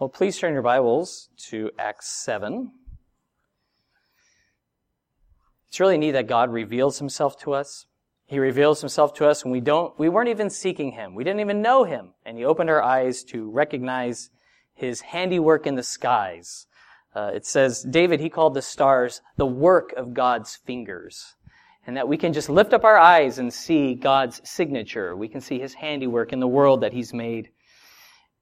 Well, please turn your Bibles to Acts 7. It's really neat that God reveals himself to us. He reveals himself to us when we don't, we weren't even seeking him. We didn't even know him. And he opened our eyes to recognize his handiwork in the skies. Uh, it says, David, he called the stars the work of God's fingers. And that we can just lift up our eyes and see God's signature. We can see his handiwork in the world that he's made.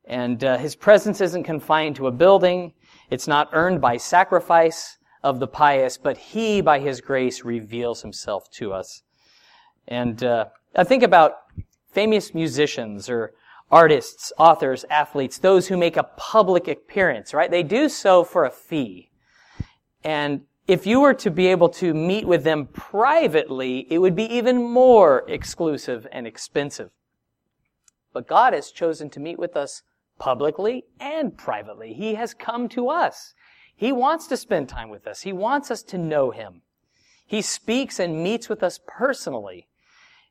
And uh, his presence isn't confined to a building. It's not earned by sacrifice of the pious, but he, by his grace, reveals himself to us. And uh, I think about famous musicians or artists, authors, athletes, those who make a public appearance, right? They do so for a fee. And if you were to be able to meet with them privately, it would be even more exclusive and expensive. But God has chosen to meet with us publicly and privately. He has come to us. He wants to spend time with us. He wants us to know Him. He speaks and meets with us personally.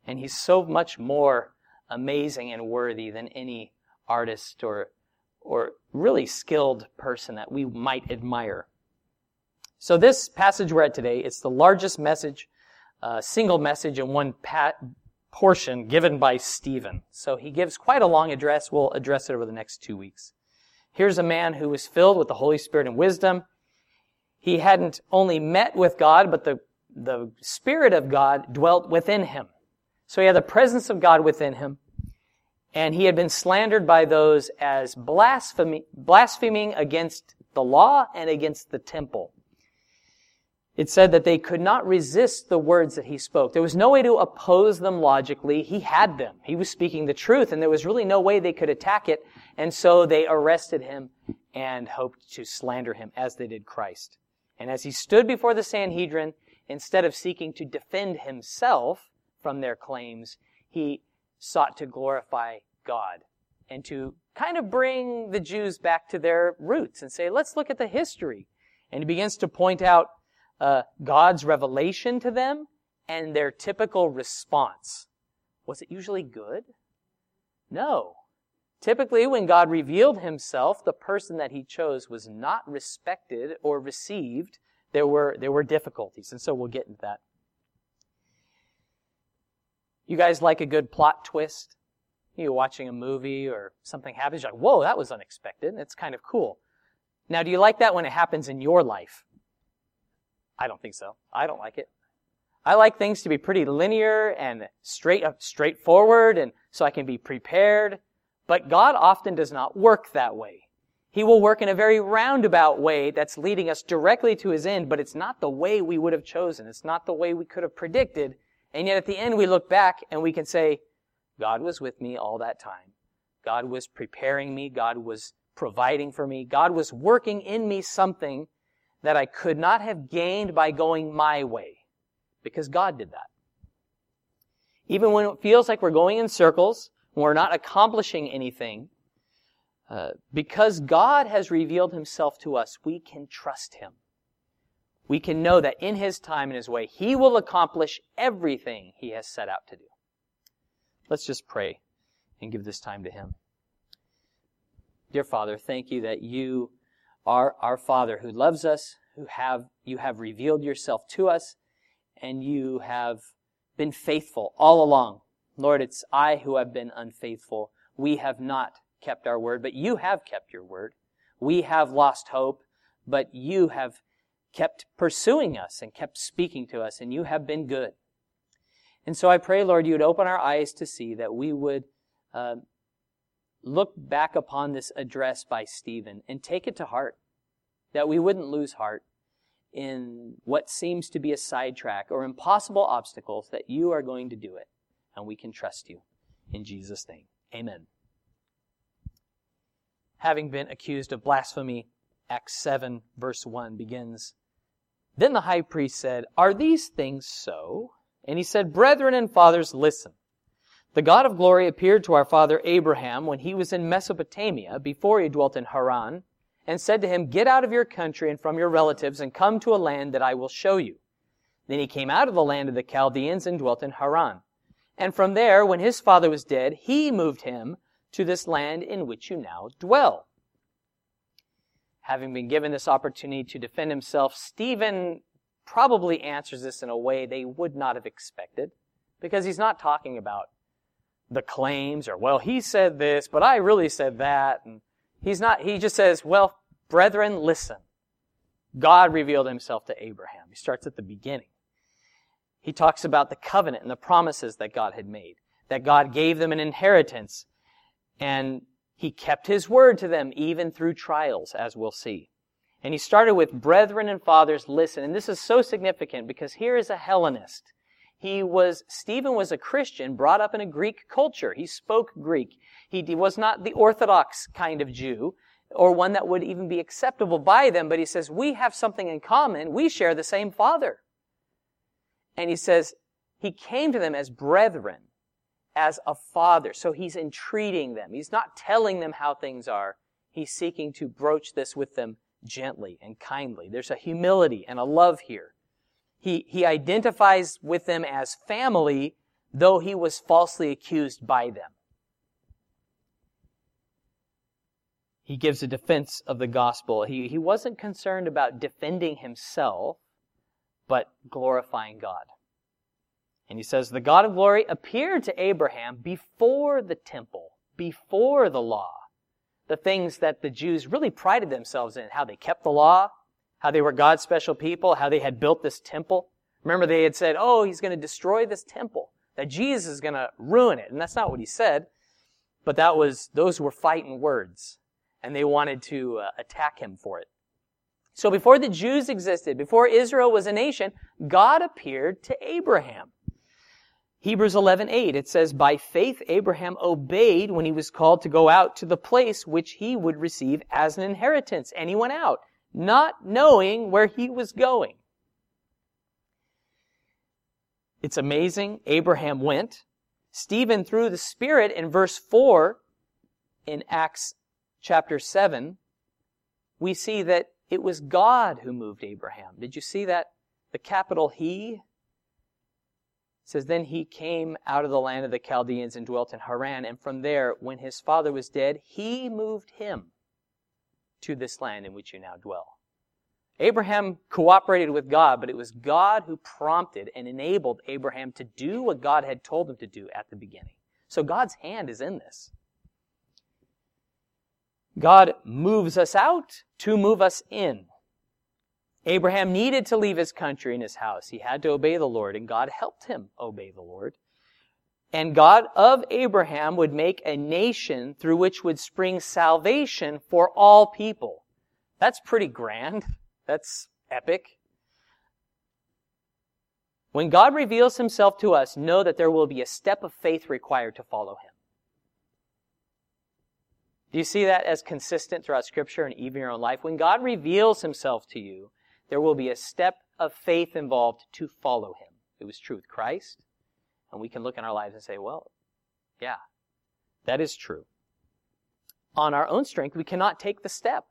And He's so much more amazing and worthy than any artist or, or really skilled person that we might admire. So this passage we're at today, it's the largest message, uh, single message in one pat, portion given by Stephen. So he gives quite a long address. We'll address it over the next two weeks. Here's a man who was filled with the Holy Spirit and wisdom. He hadn't only met with God, but the, the Spirit of God dwelt within him. So he had the presence of God within him. And he had been slandered by those as blasphemy, blaspheming against the law and against the temple it said that they could not resist the words that he spoke. There was no way to oppose them logically. He had them. He was speaking the truth, and there was really no way they could attack it. And so they arrested him and hoped to slander him as they did Christ. And as he stood before the Sanhedrin, instead of seeking to defend himself from their claims, he sought to glorify God and to kind of bring the Jews back to their roots and say, let's look at the history. And he begins to point out uh, God's revelation to them and their typical response. Was it usually good? No. Typically, when God revealed himself, the person that he chose was not respected or received. There were, there were difficulties, and so we'll get into that. You guys like a good plot twist? You're watching a movie or something happens, you're like, whoa, that was unexpected. It's kind of cool. Now, do you like that when it happens in your life? I don't think so. I don't like it. I like things to be pretty linear and straight up, straightforward, and so I can be prepared. But God often does not work that way. He will work in a very roundabout way that's leading us directly to His end, but it's not the way we would have chosen. It's not the way we could have predicted. And yet at the end we look back and we can say, God was with me all that time. God was preparing me. God was providing for me. God was working in me something that I could not have gained by going my way. Because God did that. Even when it feels like we're going in circles, when we're not accomplishing anything, uh, because God has revealed himself to us, we can trust him. We can know that in his time and his way, he will accomplish everything he has set out to do. Let's just pray and give this time to him. Dear Father, thank you that you our, our Father who loves us, who have, you have revealed yourself to us, and you have been faithful all along. Lord, it's I who have been unfaithful. We have not kept our word, but you have kept your word. We have lost hope, but you have kept pursuing us and kept speaking to us, and you have been good. And so I pray, Lord, you would open our eyes to see that we would uh, look back upon this address by Stephen and take it to heart. That we wouldn't lose heart in what seems to be a sidetrack or impossible obstacles, that you are going to do it. And we can trust you. In Jesus' name. Amen. Having been accused of blasphemy, Acts 7, verse 1 begins Then the high priest said, Are these things so? And he said, Brethren and fathers, listen. The God of glory appeared to our father Abraham when he was in Mesopotamia, before he dwelt in Haran, and said to him, Get out of your country and from your relatives and come to a land that I will show you. Then he came out of the land of the Chaldeans and dwelt in Haran. And from there, when his father was dead, he moved him to this land in which you now dwell. having been given this opportunity to defend himself, Stephen probably answers this in a way they would not have expected because he's not talking about the claims or, well, he said this, but I really said that. And he's not, he just says, well, brethren, listen. God revealed himself to Abraham. He starts at the beginning. He talks about the covenant and the promises that God had made, that God gave them an inheritance, and he kept his word to them even through trials, as we'll see. And he started with brethren and fathers, listen. And this is so significant because here is a Hellenist. He was, Stephen was a Christian brought up in a Greek culture. He spoke Greek. He was not the Orthodox kind of Jew or one that would even be acceptable by them, but he says, we have something in common. We share the same father. And he says, he came to them as brethren, as a father. So he's entreating them. He's not telling them how things are. He's seeking to broach this with them gently and kindly. There's a humility and a love here. He, he identifies with them as family, though he was falsely accused by them. He gives a defense of the gospel. He, he wasn't concerned about defending himself, but glorifying God. And he says, The God of glory appeared to Abraham before the temple, before the law. The things that the Jews really prided themselves in, how they kept the law, how they were God's special people, how they had built this temple. Remember, they had said, oh, he's going to destroy this temple, that Jesus is going to ruin it. And that's not what he said, but that was, those were fighting words. And they wanted to uh, attack him for it. So before the Jews existed, before Israel was a nation, God appeared to Abraham. Hebrews 11:8 it says by faith Abraham obeyed when he was called to go out to the place which he would receive as an inheritance and he went out not knowing where he was going. It's amazing. Abraham went. Stephen, through the Spirit, in verse 4 in Acts chapter 7, we see that it was God who moved Abraham. Did you see that? The capital He says, Then he came out of the land of the Chaldeans and dwelt in Haran, and from there, when his father was dead, he moved him to this land in which you now dwell. Abraham cooperated with God, but it was God who prompted and enabled Abraham to do what God had told him to do at the beginning. So God's hand is in this. God moves us out to move us in. Abraham needed to leave his country and his house. He had to obey the Lord, and God helped him obey the Lord. And God of Abraham would make a nation through which would spring salvation for all people. That's pretty grand. That's epic. When God reveals himself to us, know that there will be a step of faith required to follow him. Do you see that as consistent throughout Scripture and even your own life? When God reveals himself to you, there will be a step of faith involved to follow him. It was true with Christ. And we can look in our lives and say, well, yeah, that is true. On our own strength, we cannot take the step.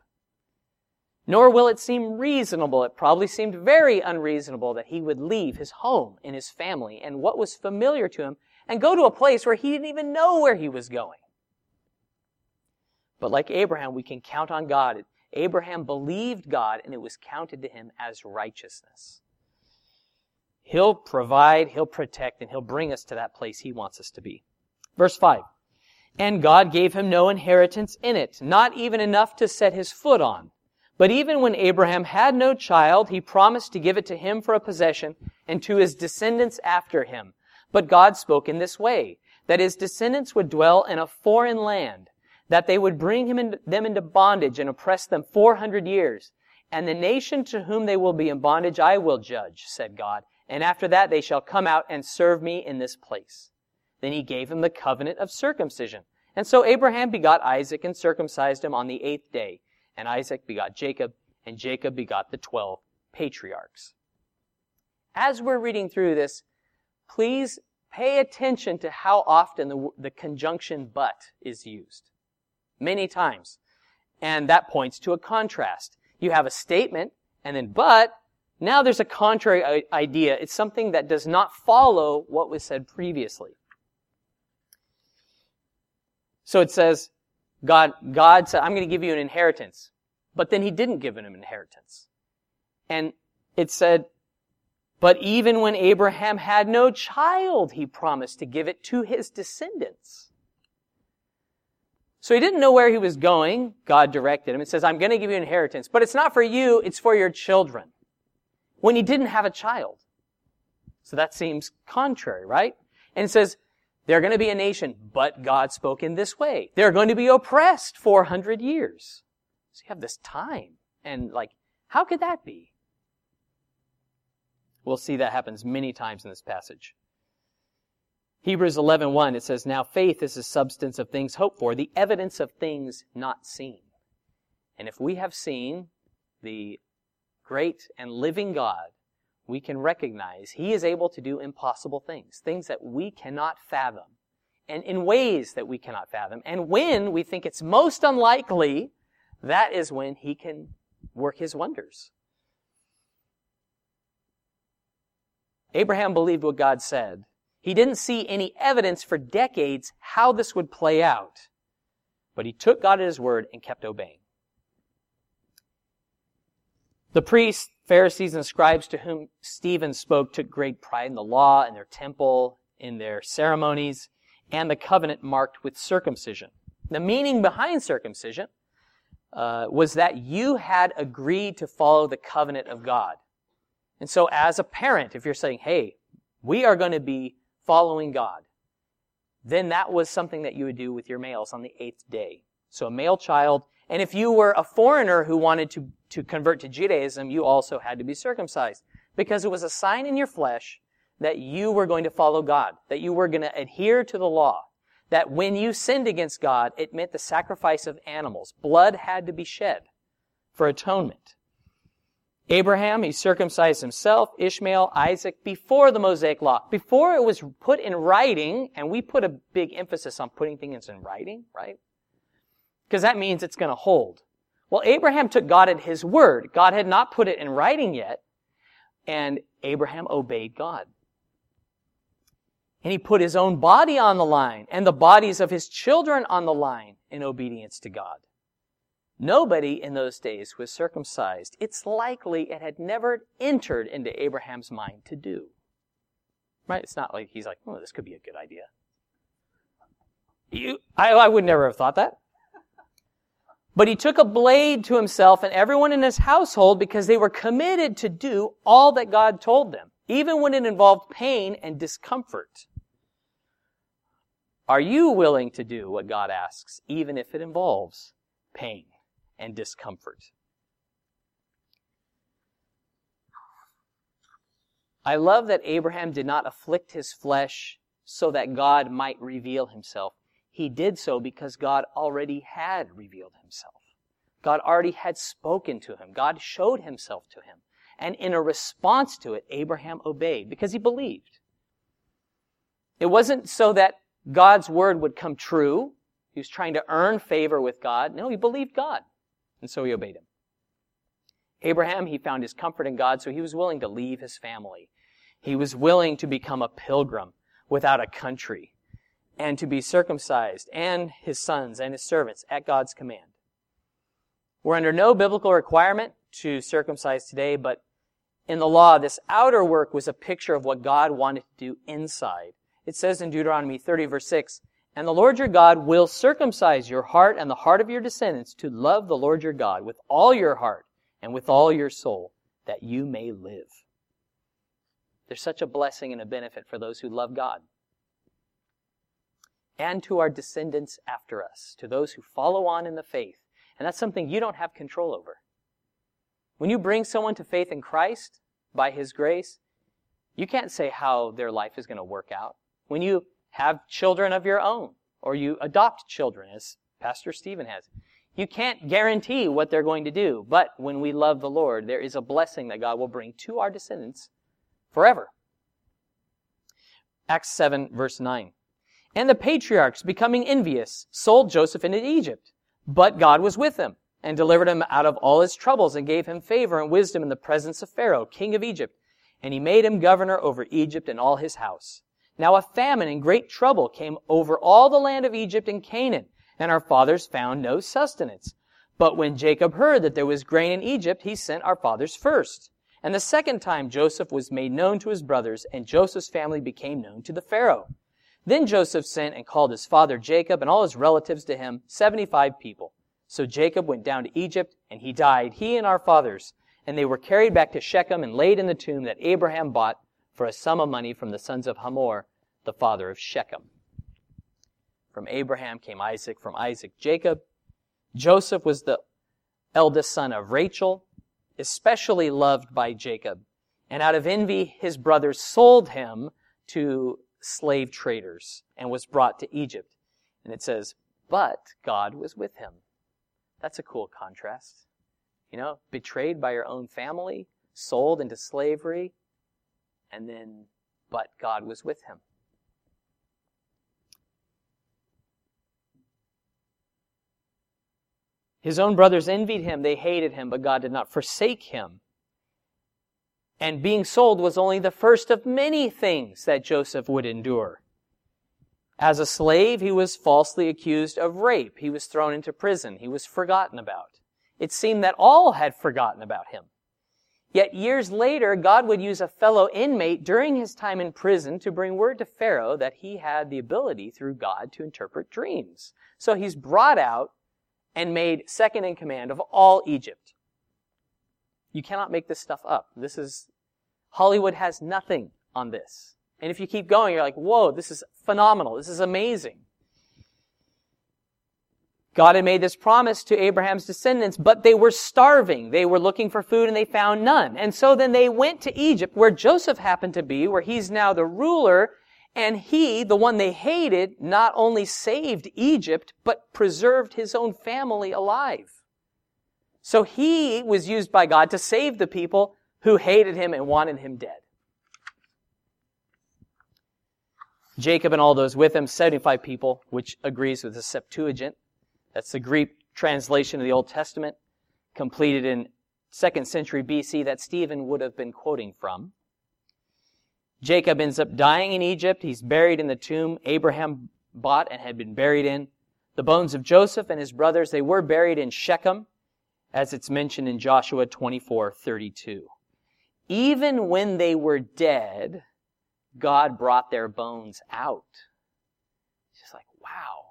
Nor will it seem reasonable. It probably seemed very unreasonable that he would leave his home and his family and what was familiar to him and go to a place where he didn't even know where he was going. But like Abraham, we can count on God. Abraham believed God and it was counted to him as righteousness. He'll provide, He'll protect, and He'll bring us to that place He wants us to be. Verse 5. And God gave him no inheritance in it, not even enough to set his foot on. But even when Abraham had no child, he promised to give it to him for a possession and to his descendants after him. But God spoke in this way, that his descendants would dwell in a foreign land, that they would bring him in, them into bondage and oppress them 400 years. And the nation to whom they will be in bondage I will judge, said God. And after that they shall come out and serve me in this place. Then he gave him the covenant of circumcision. And so Abraham begot Isaac and circumcised him on the eighth day. And Isaac begot Jacob, and Jacob begot the twelve patriarchs. As we're reading through this, please pay attention to how often the, the conjunction but is used. Many times. And that points to a contrast. You have a statement, and then but, now there's a contrary idea. It's something that does not follow what was said previously. So it says, God, God said, I'm going to give you an inheritance. but then he didn't give him an inheritance. And it said, but even when Abraham had no child, he promised to give it to his descendants. So he didn't know where he was going. God directed him. It says, I'm going to give you an inheritance, but it's not for you, it's for your children. When he didn't have a child. So that seems contrary, right? And it says, they're going to be a nation, but God spoke in this way. They're going to be oppressed 400 years. So you have this time. And like, how could that be? We'll see that happens many times in this passage. Hebrews 11:1 it says now faith is the substance of things hoped for the evidence of things not seen. And if we have seen the great and living God, we can recognize he is able to do impossible things, things that we cannot fathom, and in ways that we cannot fathom. And when we think it's most unlikely, that is when he can work his wonders. Abraham believed what God said, he didn't see any evidence for decades how this would play out. But he took God at his word and kept obeying. The priests, Pharisees, and scribes to whom Stephen spoke took great pride in the law, in their temple, in their ceremonies, and the covenant marked with circumcision. The meaning behind circumcision uh, was that you had agreed to follow the covenant of God. And so as a parent, if you're saying, hey, we are going to be following God, then that was something that you would do with your males on the eighth day. So a male child, and if you were a foreigner who wanted to, to convert to Judaism, you also had to be circumcised because it was a sign in your flesh that you were going to follow God, that you were going to adhere to the law, that when you sinned against God, it meant the sacrifice of animals. Blood had to be shed for atonement. Abraham, he circumcised himself, Ishmael, Isaac, before the Mosaic law, before it was put in writing, and we put a big emphasis on putting things in writing, right? Because that means it's going to hold. Well, Abraham took God at his word. God had not put it in writing yet, and Abraham obeyed God. And he put his own body on the line and the bodies of his children on the line in obedience to God. Nobody in those days was circumcised. It's likely it had never entered into Abraham's mind to do. Right? It's not like he's like, oh, this could be a good idea. You, I, I would never have thought that. But he took a blade to himself and everyone in his household because they were committed to do all that God told them, even when it involved pain and discomfort. Are you willing to do what God asks, even if it involves pain? and discomfort. I love that Abraham did not afflict his flesh so that God might reveal himself. He did so because God already had revealed himself. God already had spoken to him. God showed himself to him. And in a response to it, Abraham obeyed because he believed. It wasn't so that God's word would come true. He was trying to earn favor with God. No, he believed God. And so he obeyed him. Abraham, he found his comfort in God, so he was willing to leave his family. He was willing to become a pilgrim without a country and to be circumcised and his sons and his servants at God's command. We're under no biblical requirement to circumcise today, but in the law, this outer work was a picture of what God wanted to do inside. It says in Deuteronomy 30 verse 6, and the Lord your God will circumcise your heart and the heart of your descendants to love the Lord your God with all your heart and with all your soul, that you may live. There's such a blessing and a benefit for those who love God. And to our descendants after us, to those who follow on in the faith. And that's something you don't have control over. When you bring someone to faith in Christ by His grace, you can't say how their life is going to work out. When you have children of your own, or you adopt children, as Pastor Stephen has. You can't guarantee what they're going to do, but when we love the Lord, there is a blessing that God will bring to our descendants forever. Acts 7, verse 9. And the patriarchs, becoming envious, sold Joseph into Egypt. But God was with him and delivered him out of all his troubles and gave him favor and wisdom in the presence of Pharaoh, king of Egypt. And he made him governor over Egypt and all his house. Now a famine and great trouble came over all the land of Egypt and Canaan, and our fathers found no sustenance. But when Jacob heard that there was grain in Egypt, he sent our fathers first. And the second time Joseph was made known to his brothers, and Joseph's family became known to the Pharaoh. Then Joseph sent and called his father Jacob and all his relatives to him, 75 people. So Jacob went down to Egypt, and he died, he and our fathers. And they were carried back to Shechem and laid in the tomb that Abraham bought for a sum of money from the sons of Hamor, the father of Shechem. From Abraham came Isaac, from Isaac Jacob. Joseph was the eldest son of Rachel, especially loved by Jacob. And out of envy, his brothers sold him to slave traders and was brought to Egypt. And it says, but God was with him. That's a cool contrast. You know, betrayed by your own family, sold into slavery, and then, but God was with him. His own brothers envied him, they hated him, but God did not forsake him. And being sold was only the first of many things that Joseph would endure. As a slave, he was falsely accused of rape. He was thrown into prison. He was forgotten about. It seemed that all had forgotten about him. Yet years later, God would use a fellow inmate during his time in prison to bring word to Pharaoh that he had the ability through God to interpret dreams. So he's brought out and made second in command of all Egypt. You cannot make this stuff up. This is, Hollywood has nothing on this. And if you keep going, you're like, whoa, this is phenomenal. This is amazing. God had made this promise to Abraham's descendants, but they were starving. They were looking for food and they found none. And so then they went to Egypt, where Joseph happened to be, where he's now the ruler and he, the one they hated, not only saved Egypt, but preserved his own family alive. So he was used by God to save the people who hated him and wanted him dead. Jacob and all those with him, 75 people, which agrees with the Septuagint. That's the Greek translation of the Old Testament, completed in 2nd century BC that Stephen would have been quoting from. Jacob ends up dying in Egypt. He's buried in the tomb Abraham bought and had been buried in. The bones of Joseph and his brothers, they were buried in Shechem, as it's mentioned in Joshua 24, 32. Even when they were dead, God brought their bones out. It's just like, wow.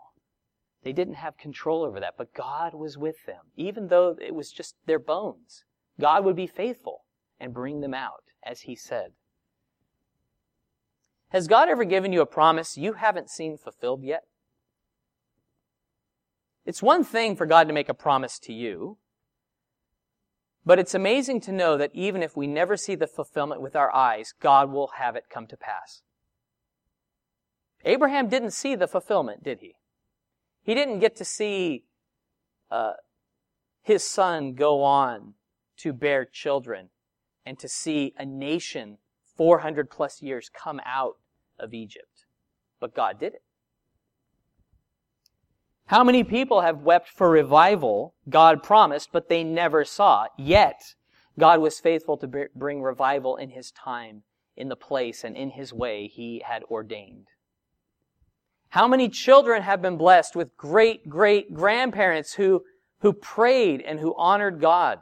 They didn't have control over that, but God was with them. Even though it was just their bones, God would be faithful and bring them out, as He said. Has God ever given you a promise you haven't seen fulfilled yet? It's one thing for God to make a promise to you, but it's amazing to know that even if we never see the fulfillment with our eyes, God will have it come to pass. Abraham didn't see the fulfillment, did he? He didn't get to see uh, his son go on to bear children and to see a nation 400 plus years come out of Egypt. But God did it. How many people have wept for revival God promised, but they never saw? Yet, God was faithful to bring revival in His time, in the place, and in His way He had ordained. How many children have been blessed with great, great grandparents who, who prayed and who honored God?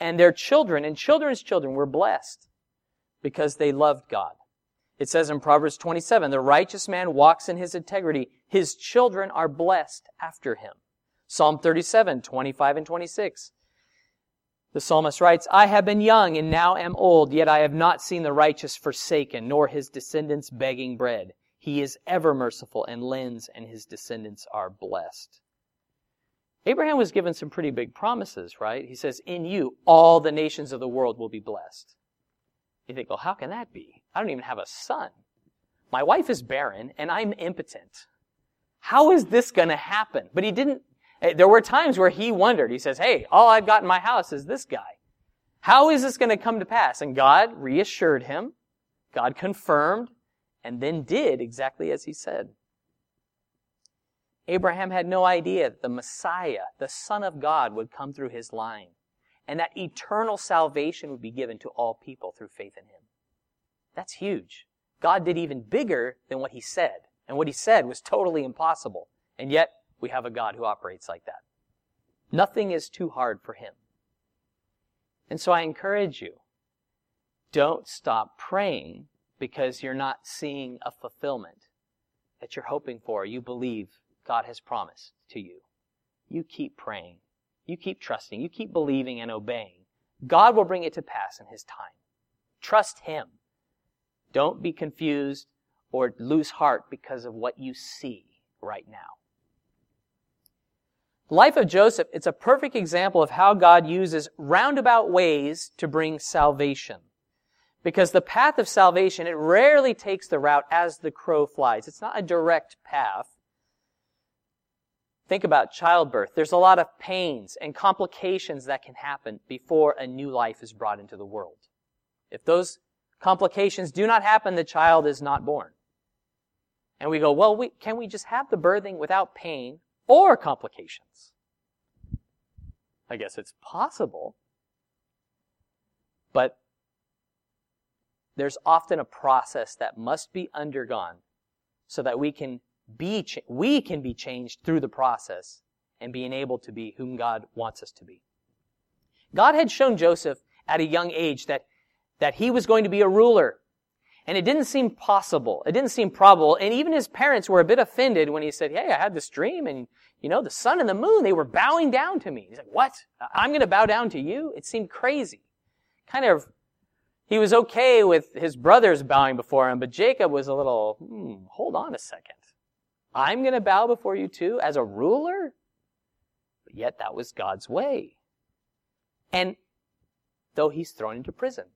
And their children and children's children were blessed because they loved God. It says in Proverbs 27, the righteous man walks in his integrity. His children are blessed after him. Psalm 37, 25 and 26. The psalmist writes, I have been young and now am old, yet I have not seen the righteous forsaken, nor his descendants begging bread. He is ever merciful and lends, and his descendants are blessed. Abraham was given some pretty big promises, right? He says, in you, all the nations of the world will be blessed. You think, well, how can that be? I don't even have a son. My wife is barren and I'm impotent. How is this going to happen? But he didn't, eh, there were times where he wondered. He says, hey, all I've got in my house is this guy. How is this going to come to pass? And God reassured him. God confirmed and then did exactly as he said. Abraham had no idea that the Messiah, the Son of God, would come through his line and that eternal salvation would be given to all people through faith in him. That's huge. God did even bigger than what he said. And what he said was totally impossible. And yet, we have a God who operates like that. Nothing is too hard for him. And so I encourage you, don't stop praying because you're not seeing a fulfillment that you're hoping for, you believe God has promised to you. You keep praying. You keep trusting. You keep believing and obeying. God will bring it to pass in His time. Trust Him. Don't be confused or lose heart because of what you see right now. The life of Joseph, it's a perfect example of how God uses roundabout ways to bring salvation. Because the path of salvation, it rarely takes the route as the crow flies. It's not a direct path. Think about childbirth. There's a lot of pains and complications that can happen before a new life is brought into the world. If those complications do not happen, the child is not born. And we go, well, we, can we just have the birthing without pain or complications? I guess it's possible. But there's often a process that must be undergone so that we can be, we can be changed through the process and being able to be whom God wants us to be. God had shown Joseph at a young age that, that he was going to be a ruler. And it didn't seem possible. It didn't seem probable. And even his parents were a bit offended when he said, Hey, I had this dream and, you know, the sun and the moon, they were bowing down to me. He's like, What? I'm going to bow down to you? It seemed crazy. Kind of he was okay with his brothers bowing before him, but Jacob was a little, hmm, hold on a second. I'm going to bow before you too as a ruler? But yet that was God's way. And though he's thrown into prison,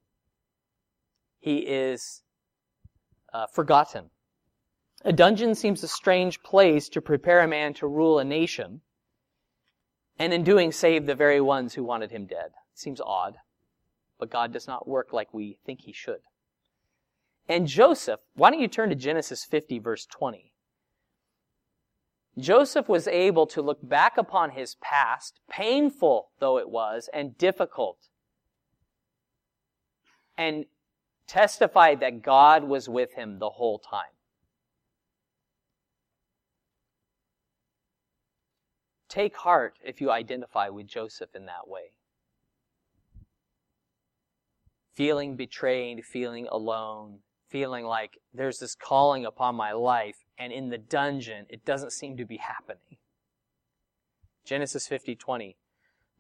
he is uh, forgotten. A dungeon seems a strange place to prepare a man to rule a nation, and in doing save the very ones who wanted him dead. It seems odd but God does not work like we think he should. And Joseph, why don't you turn to Genesis 50 verse 20? Joseph was able to look back upon his past, painful though it was, and difficult, and testify that God was with him the whole time. Take heart if you identify with Joseph in that way feeling betrayed, feeling alone, feeling like there's this calling upon my life, and in the dungeon, it doesn't seem to be happening. Genesis 50:20.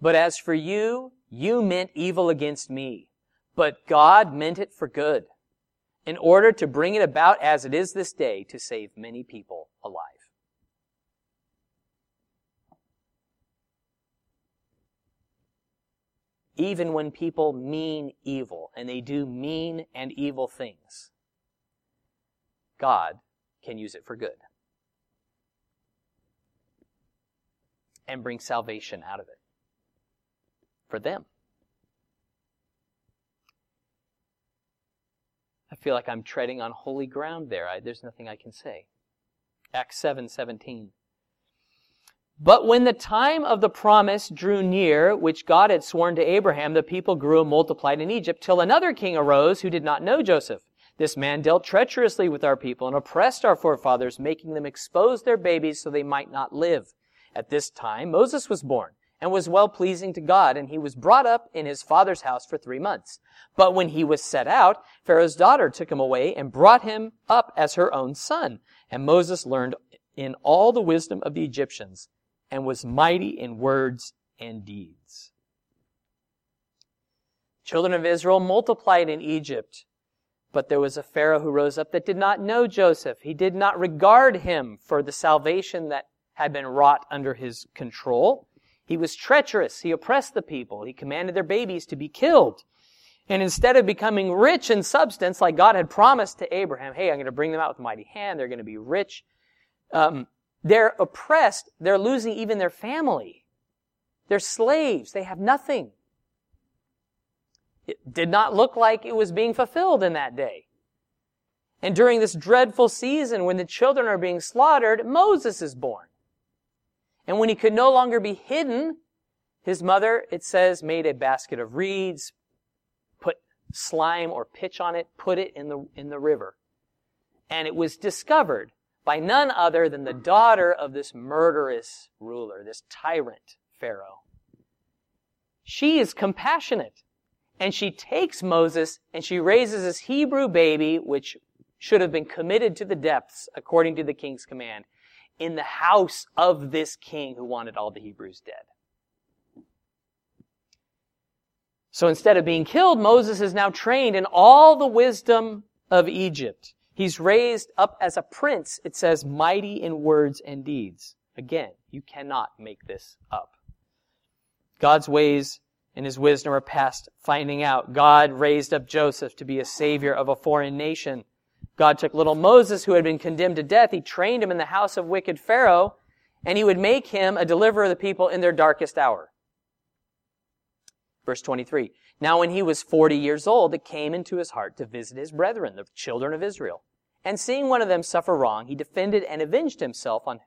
But as for you, you meant evil against me, but God meant it for good, in order to bring it about as it is this day to save many people alive. even when people mean evil, and they do mean and evil things, God can use it for good and bring salvation out of it for them. I feel like I'm treading on holy ground there. I, there's nothing I can say. Acts 7 17. But when the time of the promise drew near, which God had sworn to Abraham, the people grew and multiplied in Egypt, till another king arose who did not know Joseph. This man dealt treacherously with our people and oppressed our forefathers, making them expose their babies so they might not live. At this time, Moses was born and was well pleasing to God, and he was brought up in his father's house for three months. But when he was set out, Pharaoh's daughter took him away and brought him up as her own son. And Moses learned in all the wisdom of the Egyptians and was mighty in words and deeds. Children of Israel multiplied in Egypt, but there was a Pharaoh who rose up that did not know Joseph. He did not regard him for the salvation that had been wrought under his control. He was treacherous. He oppressed the people. He commanded their babies to be killed. And instead of becoming rich in substance, like God had promised to Abraham, hey, I'm going to bring them out with a mighty hand. They're going to be rich. Um, they're oppressed. They're losing even their family. They're slaves. They have nothing. It did not look like it was being fulfilled in that day. And during this dreadful season when the children are being slaughtered, Moses is born. And when he could no longer be hidden, his mother, it says, made a basket of reeds, put slime or pitch on it, put it in the, in the river. And it was discovered by none other than the hmm. daughter of this murderous ruler, this tyrant Pharaoh. she is compassionate. And she takes Moses and she raises this Hebrew baby, which should have been committed to the depths according to the king's command, in the house of this king who wanted all the Hebrews dead. So instead of being killed, Moses is now trained in all the wisdom of Egypt. He's raised up as a prince, it says, mighty in words and deeds. Again, you cannot make this up. God's ways and his wisdom are past finding out. God raised up Joseph to be a savior of a foreign nation. God took little Moses, who had been condemned to death. He trained him in the house of wicked Pharaoh, and he would make him a deliverer of the people in their darkest hour. Verse 23. Now when he was 40 years old, it came into his heart to visit his brethren, the children of Israel. And seeing one of them suffer wrong, he defended and avenged himself on,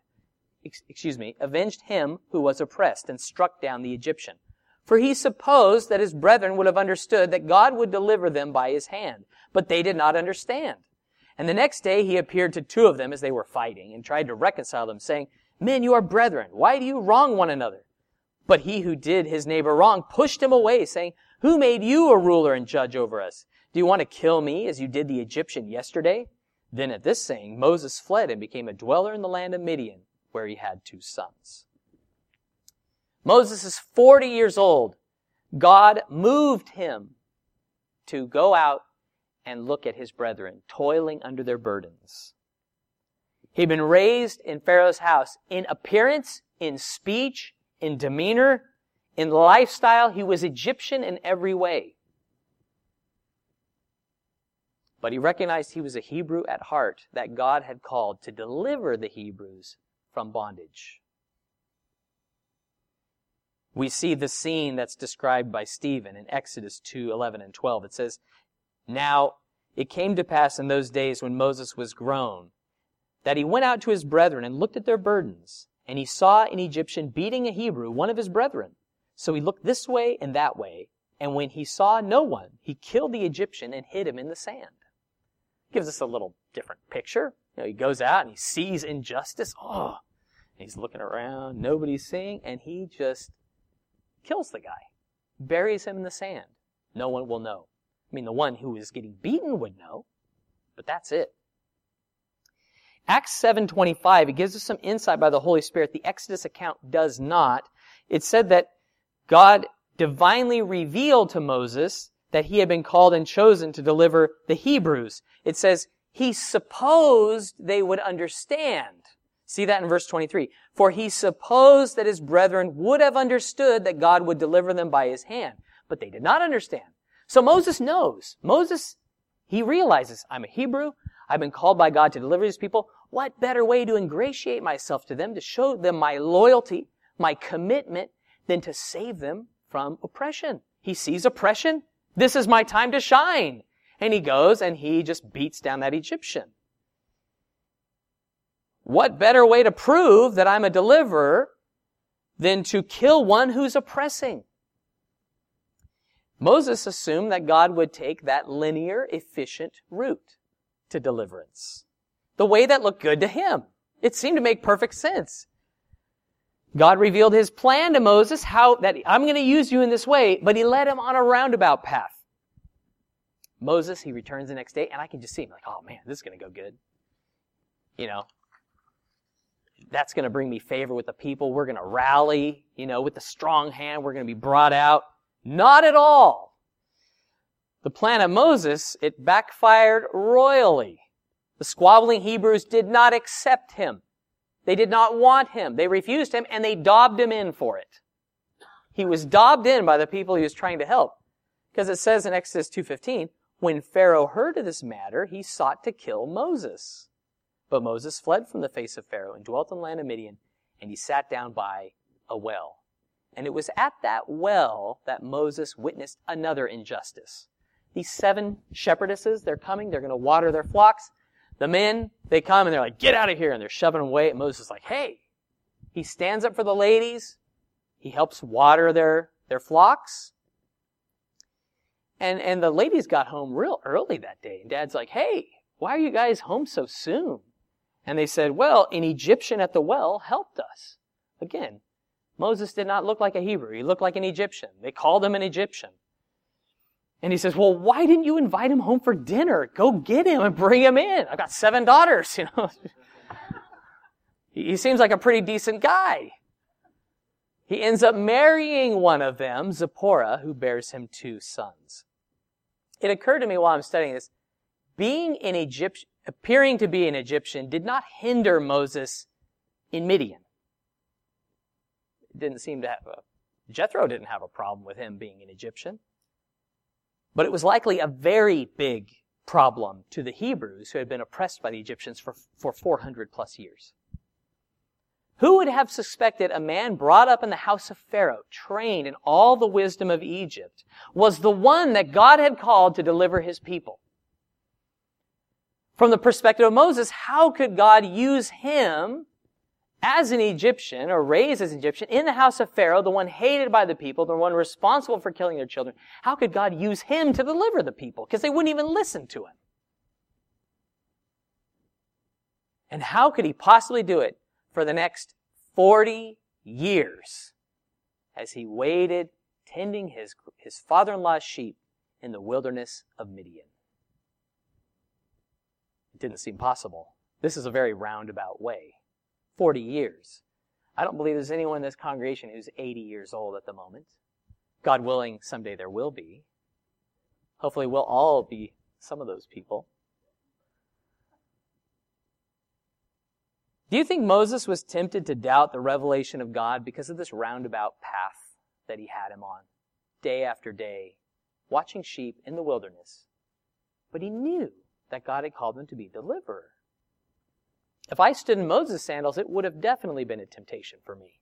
excuse me, avenged him who was oppressed and struck down the Egyptian. For he supposed that his brethren would have understood that God would deliver them by his hand. But they did not understand. And the next day he appeared to two of them as they were fighting and tried to reconcile them, saying, Men, you are brethren. Why do you wrong one another? But he who did his neighbor wrong pushed him away, saying, Who made you a ruler and judge over us? Do you want to kill me as you did the Egyptian yesterday? Then at this saying, Moses fled and became a dweller in the land of Midian, where he had two sons. Moses is 40 years old. God moved him to go out and look at his brethren, toiling under their burdens. He'd been raised in Pharaoh's house in appearance, in speech, in demeanor, in lifestyle. He was Egyptian in every way. But he recognized he was a Hebrew at heart that God had called to deliver the Hebrews from bondage. We see the scene that's described by Stephen in Exodus 2, 11 and 12. It says, Now it came to pass in those days when Moses was grown, that he went out to his brethren and looked at their burdens, and he saw an Egyptian beating a Hebrew, one of his brethren. So he looked this way and that way, and when he saw no one, he killed the Egyptian and hid him in the sand. Gives us a little different picture. You know, he goes out and he sees injustice. Oh, he's looking around, nobody's seeing, and he just kills the guy, buries him in the sand. No one will know. I mean, the one who is getting beaten would know, but that's it. Acts 7:25 it gives us some insight by the Holy Spirit. The Exodus account does not. It said that God divinely revealed to Moses that he had been called and chosen to deliver the Hebrews. It says he supposed they would understand. See that in verse 23. For he supposed that his brethren would have understood that God would deliver them by his hand, but they did not understand. So Moses knows. Moses, he realizes, I'm a Hebrew. I've been called by God to deliver these people. What better way to ingratiate myself to them, to show them my loyalty, my commitment, than to save them from oppression? He sees oppression. This is my time to shine. And he goes and he just beats down that Egyptian. What better way to prove that I'm a deliverer than to kill one who's oppressing? Moses assumed that God would take that linear, efficient route to deliverance the way that looked good to him. It seemed to make perfect sense. God revealed his plan to Moses, how that I'm going to use you in this way, but he led him on a roundabout path. Moses, he returns the next day, and I can just see him like, oh man, this is going to go good. You know, that's going to bring me favor with the people. We're going to rally, you know, with the strong hand. We're going to be brought out. Not at all. The plan of Moses, it backfired royally. The squabbling Hebrews did not accept him. They did not want him. They refused him and they daubed him in for it. He was daubed in by the people he was trying to help. Because it says in Exodus 2.15, when Pharaoh heard of this matter, he sought to kill Moses. But Moses fled from the face of Pharaoh and dwelt in the land of Midian, and he sat down by a well. And it was at that well that Moses witnessed another injustice. These seven shepherdesses, they're coming, they're going to water their flocks. The men, they come and they're like, get out of here. And they're shoving them away. And Moses is like, hey. He stands up for the ladies. He helps water their, their flocks. And, and the ladies got home real early that day. And dad's like, hey, why are you guys home so soon? And they said, well, an Egyptian at the well helped us. Again, Moses did not look like a Hebrew. He looked like an Egyptian. They called him an Egyptian. And he says, well, why didn't you invite him home for dinner? Go get him and bring him in. I've got seven daughters, you know. he seems like a pretty decent guy. He ends up marrying one of them, Zipporah, who bears him two sons. It occurred to me while I'm studying this, being an Egyptian, appearing to be an Egyptian did not hinder Moses in Midian. Didn't seem to have a, Jethro didn't have a problem with him being an Egyptian. But it was likely a very big problem to the Hebrews who had been oppressed by the Egyptians for, for 400 plus years. Who would have suspected a man brought up in the house of Pharaoh, trained in all the wisdom of Egypt, was the one that God had called to deliver his people? From the perspective of Moses, how could God use him as an Egyptian or raised as an Egyptian in the house of Pharaoh, the one hated by the people, the one responsible for killing their children? How could God use him to deliver the people? Because they wouldn't even listen to him. And how could he possibly do it for the next 40 years as he waited tending his, his father-in-law's sheep in the wilderness of Midian. It didn't seem possible. This is a very roundabout way. 40 years. I don't believe there's anyone in this congregation who's 80 years old at the moment. God willing, someday there will be. Hopefully we'll all be some of those people. Do you think Moses was tempted to doubt the revelation of God because of this roundabout path that he had him on, day after day, watching sheep in the wilderness? But he knew that God had called him to be deliverer. If I stood in Moses' sandals, it would have definitely been a temptation for me.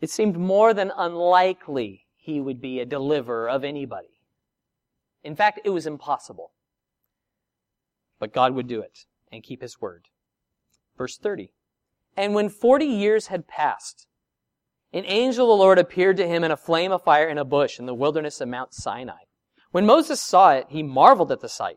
It seemed more than unlikely he would be a deliverer of anybody. In fact, it was impossible. But God would do it and keep his word. Verse 30. And when 40 years had passed, an angel of the Lord appeared to him in a flame of fire in a bush in the wilderness of Mount Sinai. When Moses saw it, he marveled at the sight.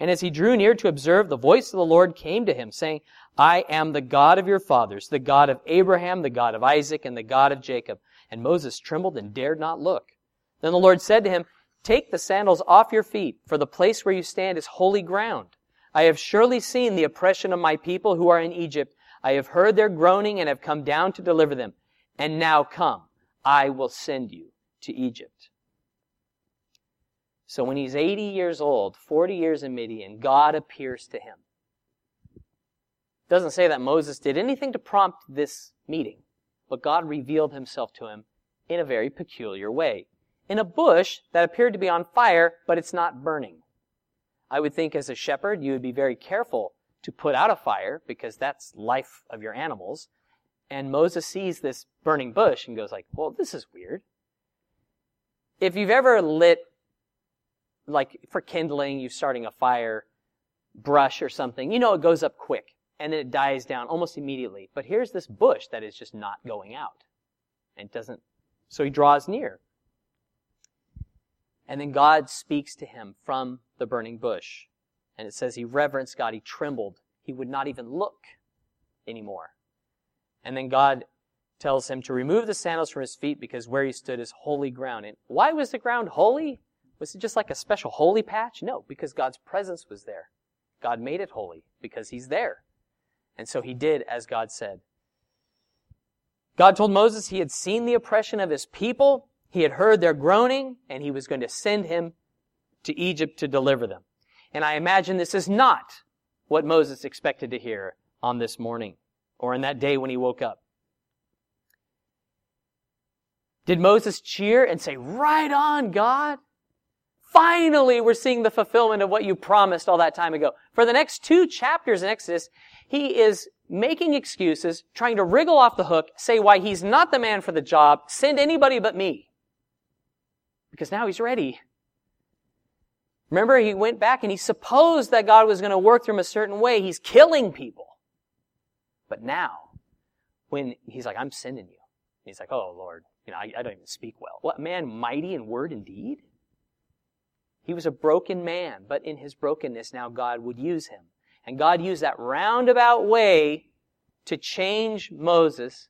And as he drew near to observe, the voice of the Lord came to him, saying, I am the God of your fathers, the God of Abraham, the God of Isaac, and the God of Jacob. And Moses trembled and dared not look. Then the Lord said to him, Take the sandals off your feet, for the place where you stand is holy ground. I have surely seen the oppression of my people who are in Egypt. I have heard their groaning and have come down to deliver them. And now come, I will send you to Egypt. So when he's 80 years old, 40 years in Midian, God appears to him. It doesn't say that Moses did anything to prompt this meeting, but God revealed himself to him in a very peculiar way. In a bush that appeared to be on fire, but it's not burning. I would think as a shepherd, you would be very careful to put out a fire because that's life of your animals. And Moses sees this burning bush and goes like, well, this is weird. If you've ever lit, like for kindling, you starting a fire, brush or something, you know it goes up quick and then it dies down almost immediately. But here's this bush that is just not going out. And doesn't, so he draws near. And then God speaks to him from the burning bush. And it says he reverenced God. He trembled. He would not even look anymore. And then God tells him to remove the sandals from his feet because where he stood is holy ground. And why was the ground holy? Was it just like a special holy patch? No, because God's presence was there. God made it holy because he's there. And so he did as God said. God told Moses he had seen the oppression of his people he had heard their groaning, and he was going to send him to Egypt to deliver them. And I imagine this is not what Moses expected to hear on this morning or in that day when he woke up. Did Moses cheer and say, Right on, God? Finally, we're seeing the fulfillment of what you promised all that time ago. For the next two chapters in Exodus, he is making excuses, trying to wriggle off the hook, say why he's not the man for the job, send anybody but me because now he's ready. Remember, he went back and he supposed that God was going to work through him a certain way. He's killing people. But now, when he's like, I'm sending you, he's like, oh Lord, you know, I, I don't even speak well. What man mighty in word and deed? He was a broken man, but in his brokenness, now God would use him. And God used that roundabout way to change Moses,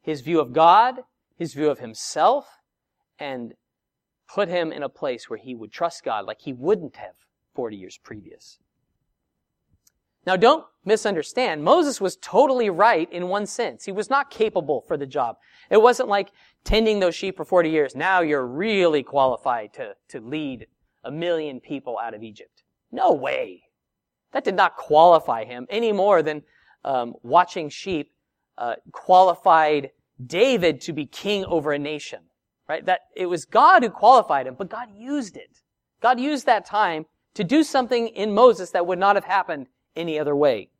his view of God, his view of himself, and put him in a place where he would trust God like he wouldn't have 40 years previous. Now don't misunderstand. Moses was totally right in one sense. He was not capable for the job. It wasn't like tending those sheep for 40 years. Now you're really qualified to, to lead a million people out of Egypt. No way. That did not qualify him any more than um, watching sheep uh, qualified David to be king over a nation. Right? That it was God who qualified him, but God used it. God used that time to do something in Moses that would not have happened any other way.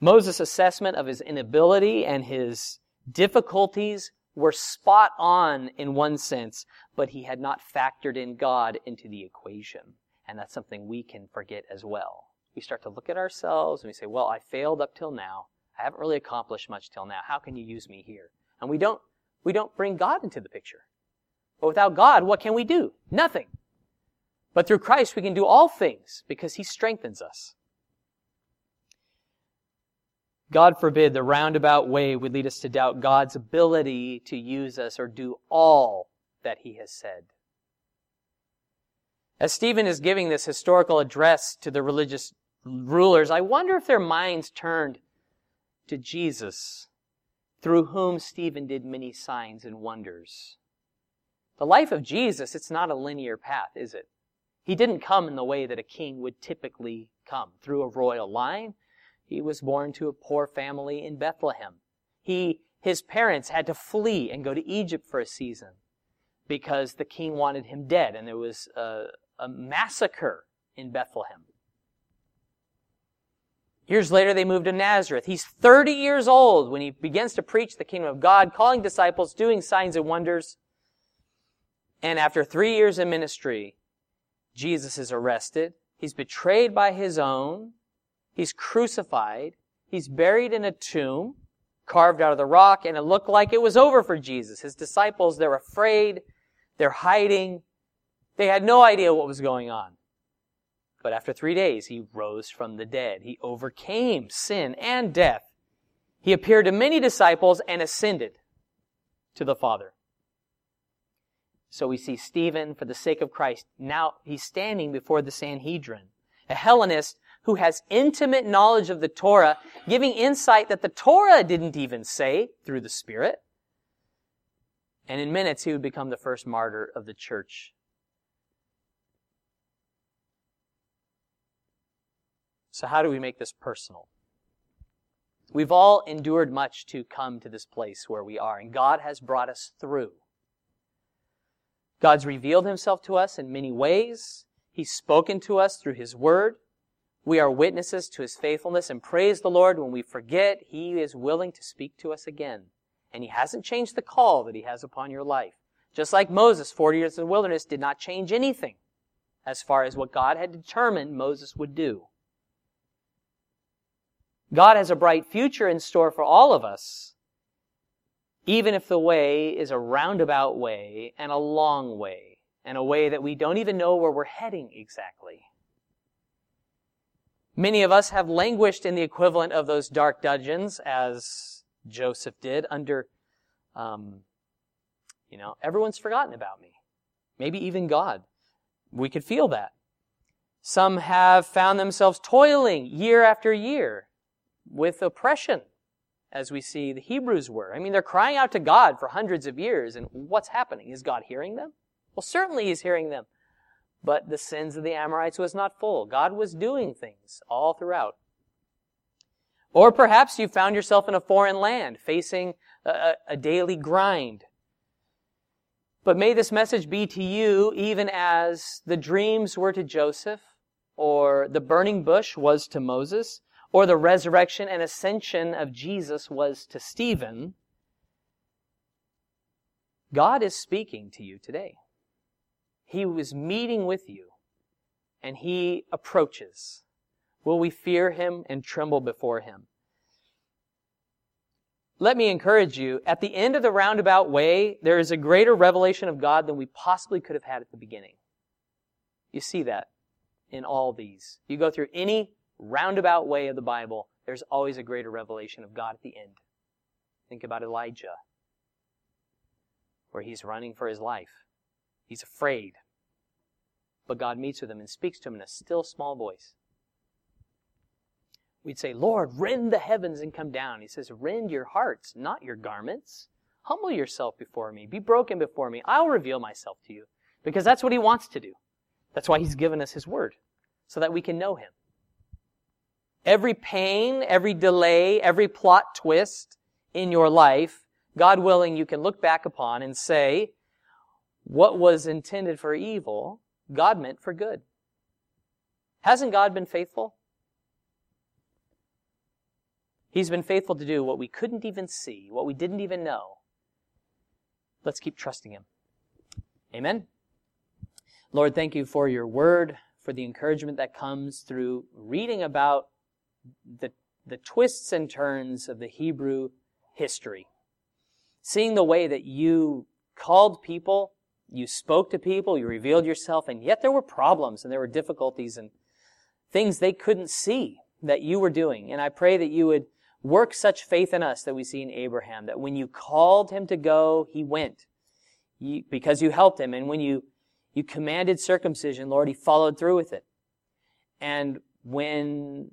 Moses' assessment of his inability and his difficulties were spot on in one sense, but he had not factored in God into the equation. And that's something we can forget as well. We start to look at ourselves and we say, well, I failed up till now. I haven't really accomplished much till now. How can you use me here? And we don't, we don't bring God into the picture. But without God, what can we do? Nothing. But through Christ, we can do all things because he strengthens us. God forbid the roundabout way would lead us to doubt God's ability to use us or do all that he has said. As Stephen is giving this historical address to the religious rulers, I wonder if their minds turned to Jesus, through whom Stephen did many signs and wonders. The life of Jesus, it's not a linear path, is it? He didn't come in the way that a king would typically come, through a royal line. He was born to a poor family in Bethlehem. He, his parents had to flee and go to Egypt for a season because the king wanted him dead and there was a, a massacre in Bethlehem. Years later, they moved to Nazareth. He's 30 years old when he begins to preach the kingdom of God, calling disciples, doing signs and wonders. And after three years in ministry, Jesus is arrested. He's betrayed by his own. He's crucified. He's buried in a tomb carved out of the rock, and it looked like it was over for Jesus. His disciples, they're afraid. They're hiding. They had no idea what was going on. But after three days, he rose from the dead. He overcame sin and death. He appeared to many disciples and ascended to the Father. So we see Stephen, for the sake of Christ, now he's standing before the Sanhedrin, a Hellenist who has intimate knowledge of the Torah, giving insight that the Torah didn't even say through the Spirit. And in minutes, he would become the first martyr of the church. So, how do we make this personal? We've all endured much to come to this place where we are, and God has brought us through. God's revealed himself to us in many ways. He's spoken to us through his word. We are witnesses to his faithfulness and praise the Lord when we forget he is willing to speak to us again. And he hasn't changed the call that he has upon your life. Just like Moses, 40 years in the wilderness, did not change anything as far as what God had determined Moses would do. God has a bright future in store for all of us even if the way is a roundabout way and a long way, and a way that we don't even know where we're heading exactly. Many of us have languished in the equivalent of those dark dungeons, as Joseph did, under, um, you know, everyone's forgotten about me. Maybe even God. We could feel that. Some have found themselves toiling year after year with oppression as we see the Hebrews were. I mean, they're crying out to God for hundreds of years, and what's happening? Is God hearing them? Well, certainly He's hearing them. But the sins of the Amorites was not full. God was doing things all throughout. Or perhaps you found yourself in a foreign land, facing a, a daily grind. But may this message be to you even as the dreams were to Joseph, or the burning bush was to Moses, or the resurrection and ascension of Jesus was to Stephen, God is speaking to you today. He was meeting with you and he approaches. Will we fear him and tremble before him? Let me encourage you, at the end of the roundabout way, there is a greater revelation of God than we possibly could have had at the beginning. You see that in all these. You go through any roundabout way of the Bible, there's always a greater revelation of God at the end. Think about Elijah, where he's running for his life. He's afraid. But God meets with him and speaks to him in a still small voice. We'd say, Lord, rend the heavens and come down. He says, rend your hearts, not your garments. Humble yourself before me. Be broken before me. I'll reveal myself to you. Because that's what he wants to do. That's why he's given us his word. So that we can know him. Every pain, every delay, every plot twist in your life, God willing, you can look back upon and say, what was intended for evil, God meant for good. Hasn't God been faithful? He's been faithful to do what we couldn't even see, what we didn't even know. Let's keep trusting Him. Amen. Lord, thank you for your word, for the encouragement that comes through reading about the, the twists and turns of the Hebrew history. Seeing the way that you called people, you spoke to people, you revealed yourself, and yet there were problems and there were difficulties and things they couldn't see that you were doing. And I pray that you would work such faith in us that we see in Abraham, that when you called him to go, he went you, because you helped him. And when you, you commanded circumcision, Lord, he followed through with it. And when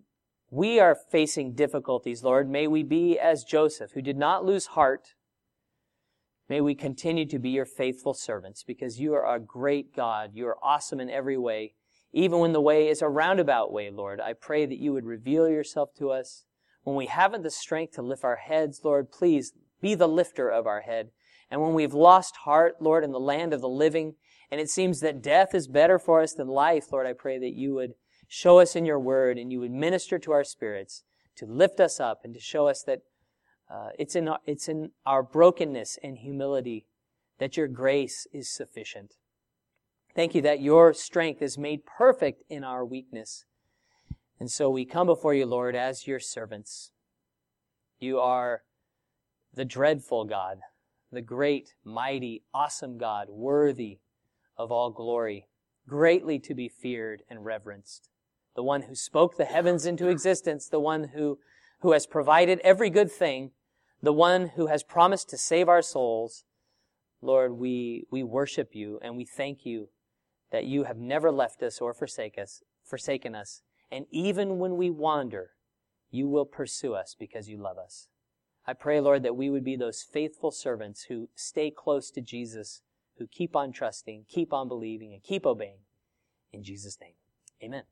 we are facing difficulties, Lord. May we be as Joseph, who did not lose heart. May we continue to be your faithful servants because you are a great God. You are awesome in every way, even when the way is a roundabout way, Lord. I pray that you would reveal yourself to us. When we haven't the strength to lift our heads, Lord, please be the lifter of our head. And when we've lost heart, Lord, in the land of the living, and it seems that death is better for us than life, Lord, I pray that you would show us in your word and you would minister to our spirits to lift us up and to show us that uh, it's, in our, it's in our brokenness and humility that your grace is sufficient. Thank you that your strength is made perfect in our weakness. And so we come before you, Lord, as your servants. You are the dreadful God, the great, mighty, awesome God, worthy of all glory, greatly to be feared and reverenced the one who spoke the heavens into existence, the one who, who has provided every good thing, the one who has promised to save our souls. Lord, we, we worship you and we thank you that you have never left us or forsake us, forsaken us. And even when we wander, you will pursue us because you love us. I pray, Lord, that we would be those faithful servants who stay close to Jesus, who keep on trusting, keep on believing, and keep obeying. In Jesus' name, amen.